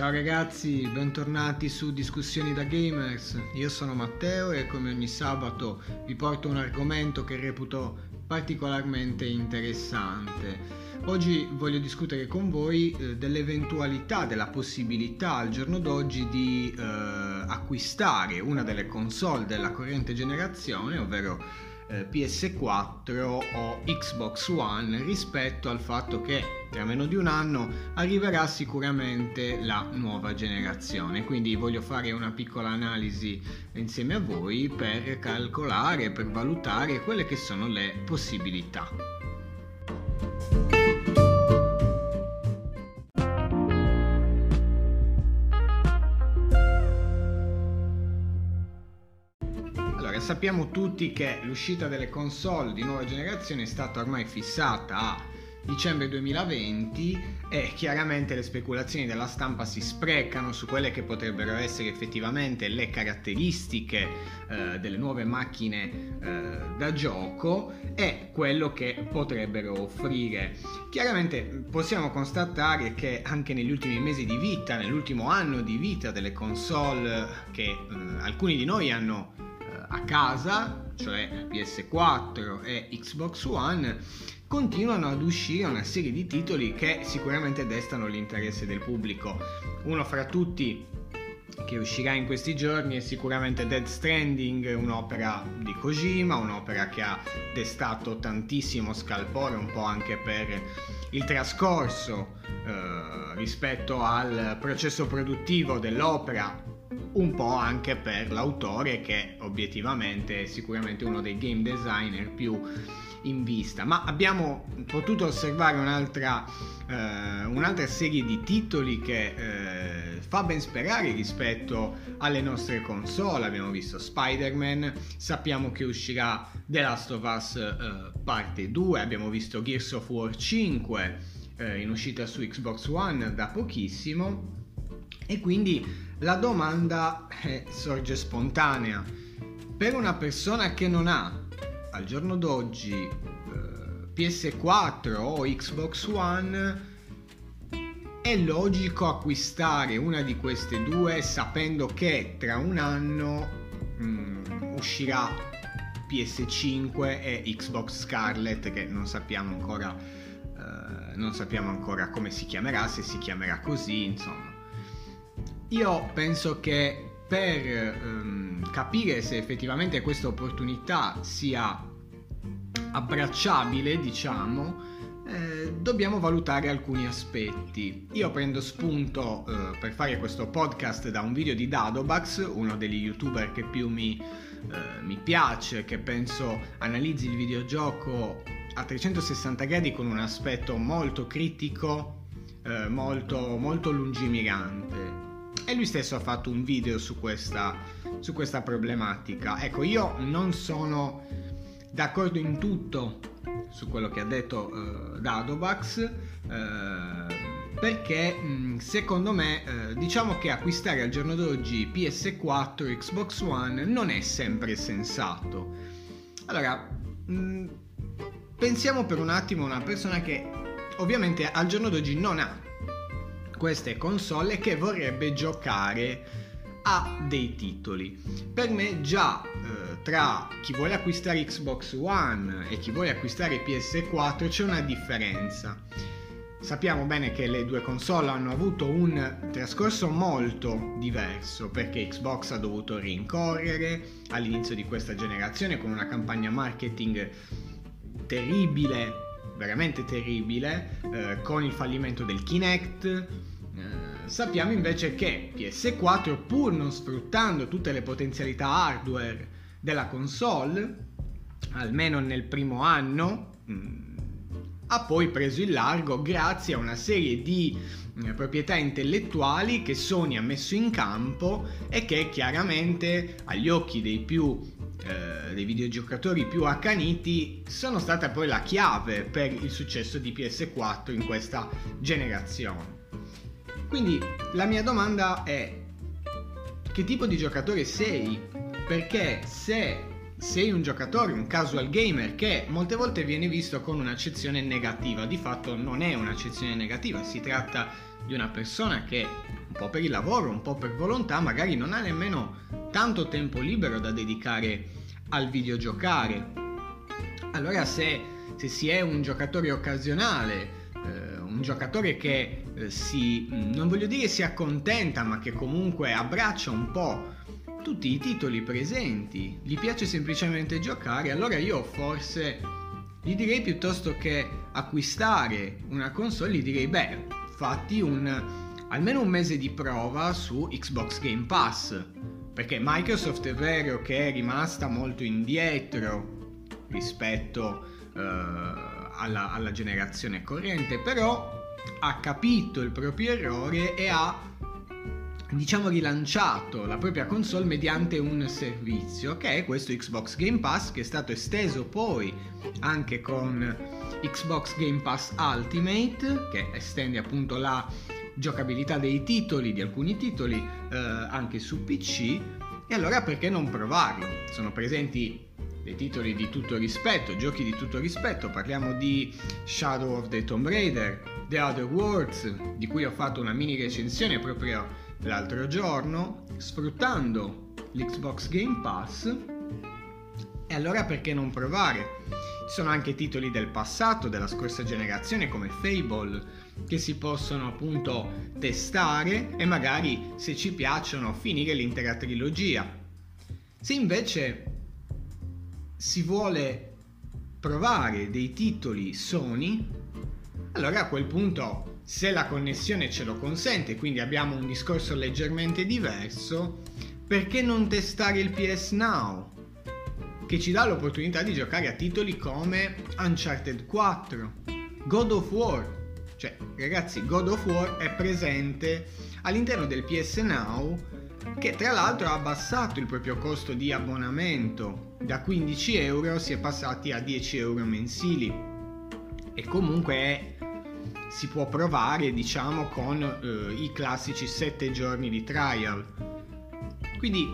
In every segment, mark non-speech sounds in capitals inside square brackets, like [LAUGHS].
Ciao ragazzi, bentornati su Discussioni da Gamers. Io sono Matteo e come ogni sabato vi porto un argomento che reputo particolarmente interessante. Oggi voglio discutere con voi eh, dell'eventualità, della possibilità al giorno d'oggi di eh, acquistare una delle console della corrente generazione, ovvero eh, PS4 o Xbox One rispetto al fatto che tra meno di un anno arriverà sicuramente la nuova generazione. Quindi voglio fare una piccola analisi insieme a voi per calcolare, per valutare quelle che sono le possibilità. Sappiamo tutti che l'uscita delle console di nuova generazione è stata ormai fissata a dicembre 2020 e chiaramente le speculazioni della stampa si sprecano su quelle che potrebbero essere effettivamente le caratteristiche eh, delle nuove macchine eh, da gioco e quello che potrebbero offrire. Chiaramente possiamo constatare che anche negli ultimi mesi di vita, nell'ultimo anno di vita delle console che eh, alcuni di noi hanno a casa, cioè PS4 e Xbox One, continuano ad uscire una serie di titoli che sicuramente destano l'interesse del pubblico. Uno fra tutti che uscirà in questi giorni è sicuramente Dead Stranding, un'opera di Kojima, un'opera che ha destato tantissimo scalpore un po' anche per il trascorso eh, rispetto al processo produttivo dell'opera un po' anche per l'autore che obiettivamente è sicuramente uno dei game designer più in vista. Ma abbiamo potuto osservare un'altra, eh, un'altra serie di titoli che eh, fa ben sperare rispetto alle nostre console. Abbiamo visto Spider-Man sappiamo che uscirà The Last of Us eh, parte 2 abbiamo visto Gears of War 5 eh, in uscita su Xbox One da pochissimo e quindi la domanda eh, sorge spontanea. Per una persona che non ha al giorno d'oggi eh, PS4 o Xbox One, è logico acquistare una di queste due sapendo che tra un anno mm, uscirà PS5 e Xbox Scarlet che non sappiamo ancora, eh, non sappiamo ancora come si chiamerà, se si chiamerà così, insomma. Io penso che per um, capire se effettivamente questa opportunità sia abbracciabile, diciamo, eh, dobbiamo valutare alcuni aspetti. Io prendo spunto eh, per fare questo podcast da un video di Dadobax, uno degli youtuber che più mi, eh, mi piace, che penso analizzi il videogioco a 360 gradi con un aspetto molto critico, eh, molto, molto lungimirante e lui stesso ha fatto un video su questa, su questa problematica. Ecco, io non sono d'accordo in tutto su quello che ha detto uh, Dadobax uh, perché mh, secondo me uh, diciamo che acquistare al giorno d'oggi PS4 Xbox One non è sempre sensato allora mh, pensiamo per un attimo a una persona che ovviamente al giorno d'oggi non ha queste console che vorrebbe giocare a dei titoli. Per me già eh, tra chi vuole acquistare Xbox One e chi vuole acquistare PS4 c'è una differenza. Sappiamo bene che le due console hanno avuto un trascorso molto diverso perché Xbox ha dovuto rincorrere all'inizio di questa generazione con una campagna marketing terribile, veramente terribile, eh, con il fallimento del Kinect, sappiamo invece che PS4, pur non sfruttando tutte le potenzialità hardware della console, almeno nel primo anno, mm, ha poi preso il largo grazie a una serie di eh, proprietà intellettuali che Sony ha messo in campo e che chiaramente agli occhi dei più eh, dei videogiocatori più accaniti sono state poi la chiave per il successo di PS4 in questa generazione. Quindi la mia domanda è che tipo di giocatore sei? Perché se sei un giocatore, un casual gamer che molte volte viene visto con un'accezione negativa, di fatto non è un'accezione negativa, si tratta di una persona che un po' per il lavoro, un po' per volontà, magari non ha nemmeno tanto tempo libero da dedicare al videogiocare. Allora se, se si è un giocatore occasionale, giocatore che eh, si, non voglio dire si accontenta, ma che comunque abbraccia un po' tutti i titoli presenti, gli piace semplicemente giocare, allora io forse gli direi piuttosto che acquistare una console, gli direi beh, fatti un almeno un mese di prova su Xbox Game Pass, perché Microsoft è vero che è rimasta molto indietro rispetto uh, alla, alla generazione corrente, però ha capito il proprio errore e ha diciamo rilanciato la propria console mediante un servizio che è questo Xbox Game Pass che è stato esteso poi anche con Xbox Game Pass Ultimate che estende appunto la giocabilità dei titoli, di alcuni titoli eh, anche su PC e allora perché non provarlo? Sono presenti dei titoli di tutto rispetto, giochi di tutto rispetto, parliamo di Shadow of the Tomb Raider, The Other Worlds, di cui ho fatto una mini recensione proprio l'altro giorno, sfruttando l'Xbox Game Pass. E allora perché non provare? Ci sono anche titoli del passato, della scorsa generazione come Fable, che si possono appunto testare e magari se ci piacciono finire l'intera trilogia. Se invece si vuole provare dei titoli Sony, allora a quel punto se la connessione ce lo consente, quindi abbiamo un discorso leggermente diverso, perché non testare il PS Now? Che ci dà l'opportunità di giocare a titoli come Uncharted 4, God of War. Cioè, ragazzi, God of War è presente all'interno del PS Now che tra l'altro ha abbassato il proprio costo di abbonamento da 15 euro si è passati a 10 euro mensili e comunque è si può provare diciamo con eh, i classici 7 giorni di trial. Quindi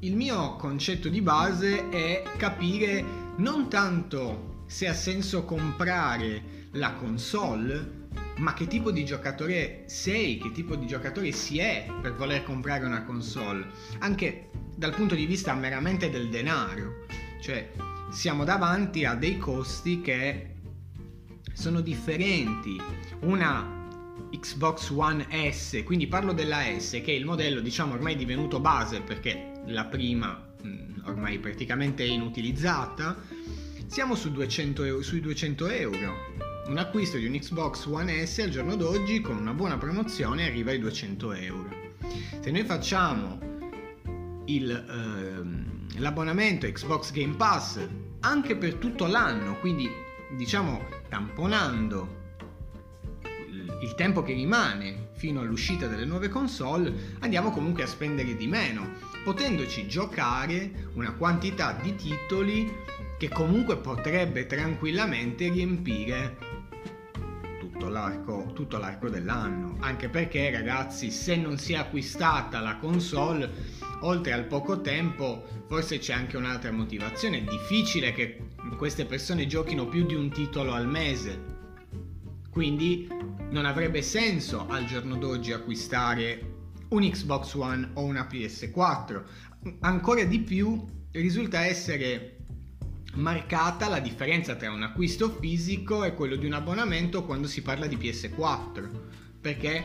il mio concetto di base è capire non tanto se ha senso comprare la console, ma che tipo di giocatore sei, che tipo di giocatore si è per voler comprare una console, anche dal punto di vista meramente del denaro. Cioè, siamo davanti a dei costi che sono differenti. Una Xbox One S, quindi parlo della S, che è il modello diciamo ormai divenuto base perché la prima mh, mm, ormai praticamente è inutilizzata, siamo su 200 euro, sui 200 euro. Un acquisto di un Xbox One S al giorno d'oggi con una buona promozione arriva ai 200 euro. Se noi facciamo il, ehm, l'abbonamento Xbox Game Pass anche per tutto l'anno, quindi diciamo tamponando il tempo che rimane fino all'uscita delle nuove console, andiamo comunque a spendere di meno, potendoci giocare una quantità di titoli che comunque potrebbe tranquillamente riempire tutto l'arco, tutto l'arco dell'anno. Anche perché, ragazzi, se non si è acquistata la console, oltre al poco tempo, forse c'è anche un'altra motivazione. È difficile che queste persone giochino più di un titolo al mese. Quindi non avrebbe senso al giorno d'oggi acquistare un Xbox One o una PS4. Ancora di più risulta essere marcata la differenza tra un acquisto fisico e quello di un abbonamento quando si parla di PS4, perché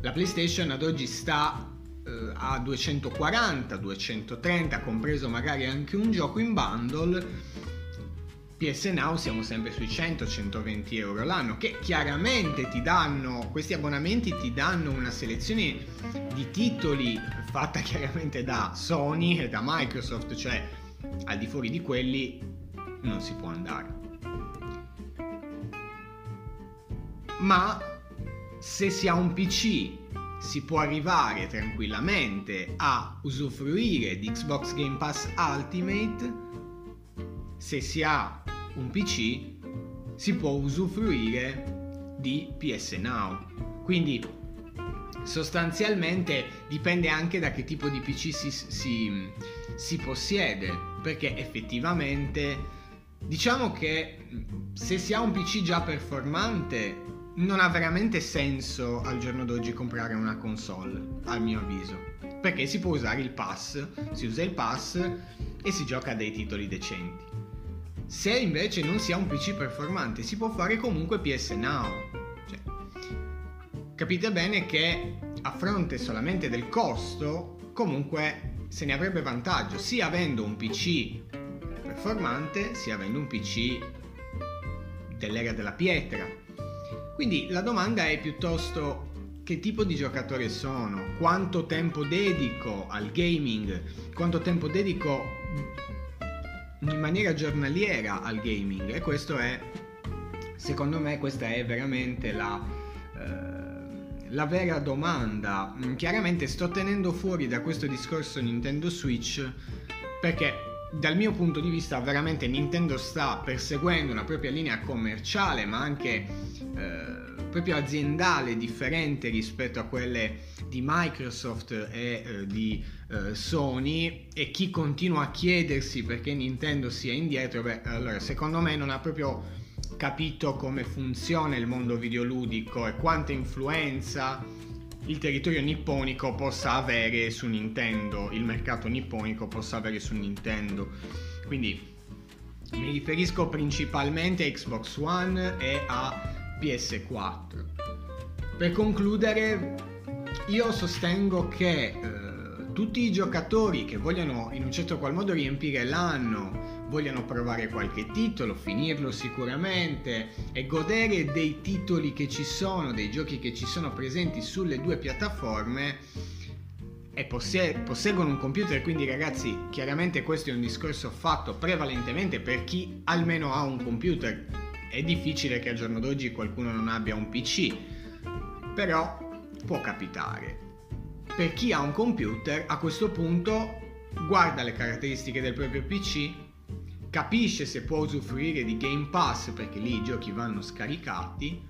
la PlayStation ad oggi sta eh, a 240, 230, compreso magari anche un gioco in bundle. PS Now siamo sempre sui 100-120 euro l'anno che chiaramente ti danno, questi abbonamenti ti danno una selezione di titoli fatta [LAUGHS] chiaramente da Sony e da Microsoft, cioè al di fuori di quelli non si può andare. Ma se si ha un PC si può arrivare tranquillamente a usufruire di Xbox Game Pass Ultimate se si ha un PC si può usufruire di PS Now quindi sostanzialmente dipende anche da che tipo di PC si, si, si possiede perché effettivamente diciamo che se si ha un PC già performante non ha veramente senso al giorno d'oggi comprare una console, al mio avviso. Perché si può usare il pass, si usa il pass e si gioca a dei titoli decenti. Se invece non si ha un PC performante, si può fare comunque PS Now. Cioè, capite bene che a fronte solamente del costo, comunque se ne avrebbe vantaggio, sia avendo un PC performante, sia avendo un PC dell'era della pietra. Quindi la domanda è piuttosto che tipo di giocatore sono, quanto tempo dedico al gaming, quanto tempo dedico in maniera giornaliera al gaming e questo è, secondo me, questa è veramente la, eh, la vera domanda. Chiaramente sto tenendo fuori da questo discorso Nintendo Switch perché dal mio punto di vista veramente Nintendo sta perseguendo una propria linea commerciale ma anche eh, proprio aziendale differente rispetto a quelle di Microsoft e eh, di eh, Sony. E chi continua a chiedersi perché Nintendo sia indietro beh allora secondo me non ha proprio capito come funziona il mondo videoludico e quanta influenza il territorio nipponico possa avere su Nintendo, il mercato nipponico possa avere su Nintendo. Quindi mi riferisco principalmente a Xbox One e a PS4. Per concludere, io sostengo che eh, tutti i giocatori che vogliono in un certo qual modo riempire l'anno vogliano provare qualche titolo, finirlo sicuramente e godere dei titoli che ci sono, dei giochi che ci sono presenti sulle due piattaforme e posseggono un computer, quindi ragazzi, chiaramente questo è un discorso fatto prevalentemente per chi almeno ha un computer. È difficile che al giorno d'oggi qualcuno non abbia un PC, però può capitare. Per chi ha un computer, a questo punto guarda le caratteristiche del proprio PC, capisce se può usufruire di Game Pass perché lì i giochi vanno scaricati,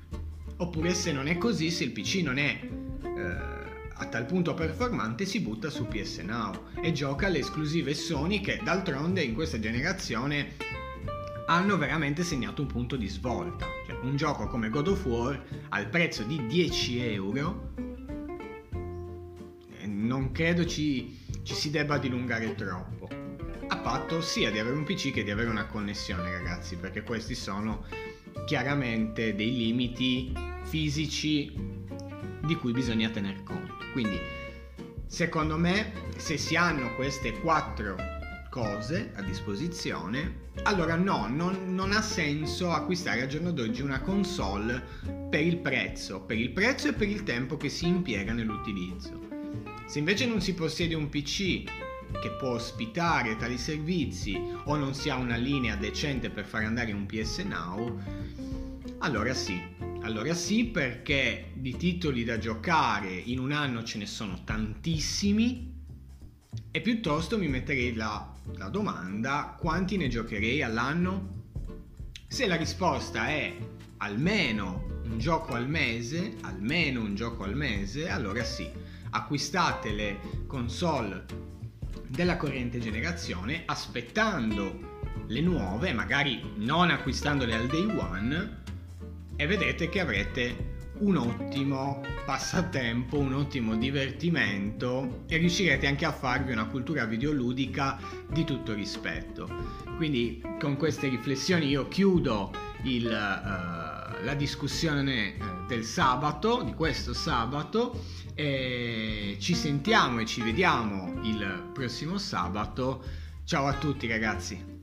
oppure se non è così, se il PC non è eh, a tal punto performante, si butta su PS Now e gioca alle esclusive Sony che d'altronde in questa generazione hanno veramente segnato un punto di svolta. Cioè, un gioco come God of War al prezzo di 10 euro non credo ci, ci si debba dilungare troppo a patto sia di avere un PC che di avere una connessione, ragazzi, perché questi sono chiaramente dei limiti fisici di cui bisogna tener conto. Quindi, secondo me, se si hanno queste quattro cose a disposizione, allora no, non, non, ha senso acquistare al giorno d'oggi una console per il prezzo, per il prezzo e per il tempo che si impiega nell'utilizzo. Se invece non si possiede un PC che può ospitare tali servizi o non si ha una linea decente per far andare un PS Now, allora sì, allora sì perché di titoli da giocare in un anno ce ne sono tantissimi e piuttosto mi metterei la, la domanda quanti ne giocherei all'anno? Se la risposta è almeno un gioco al mese, almeno un gioco al mese, allora sì, acquistate le console della corrente generazione aspettando le nuove, magari non acquistandole al day one e vedete che avrete un ottimo passatempo, un ottimo divertimento e riuscirete anche a farvi una cultura videoludica di tutto rispetto. Quindi con queste riflessioni io chiudo il, uh, la discussione eh, del sabato, di questo sabato e ci sentiamo e ci vediamo il prossimo sabato. Ciao a tutti ragazzi.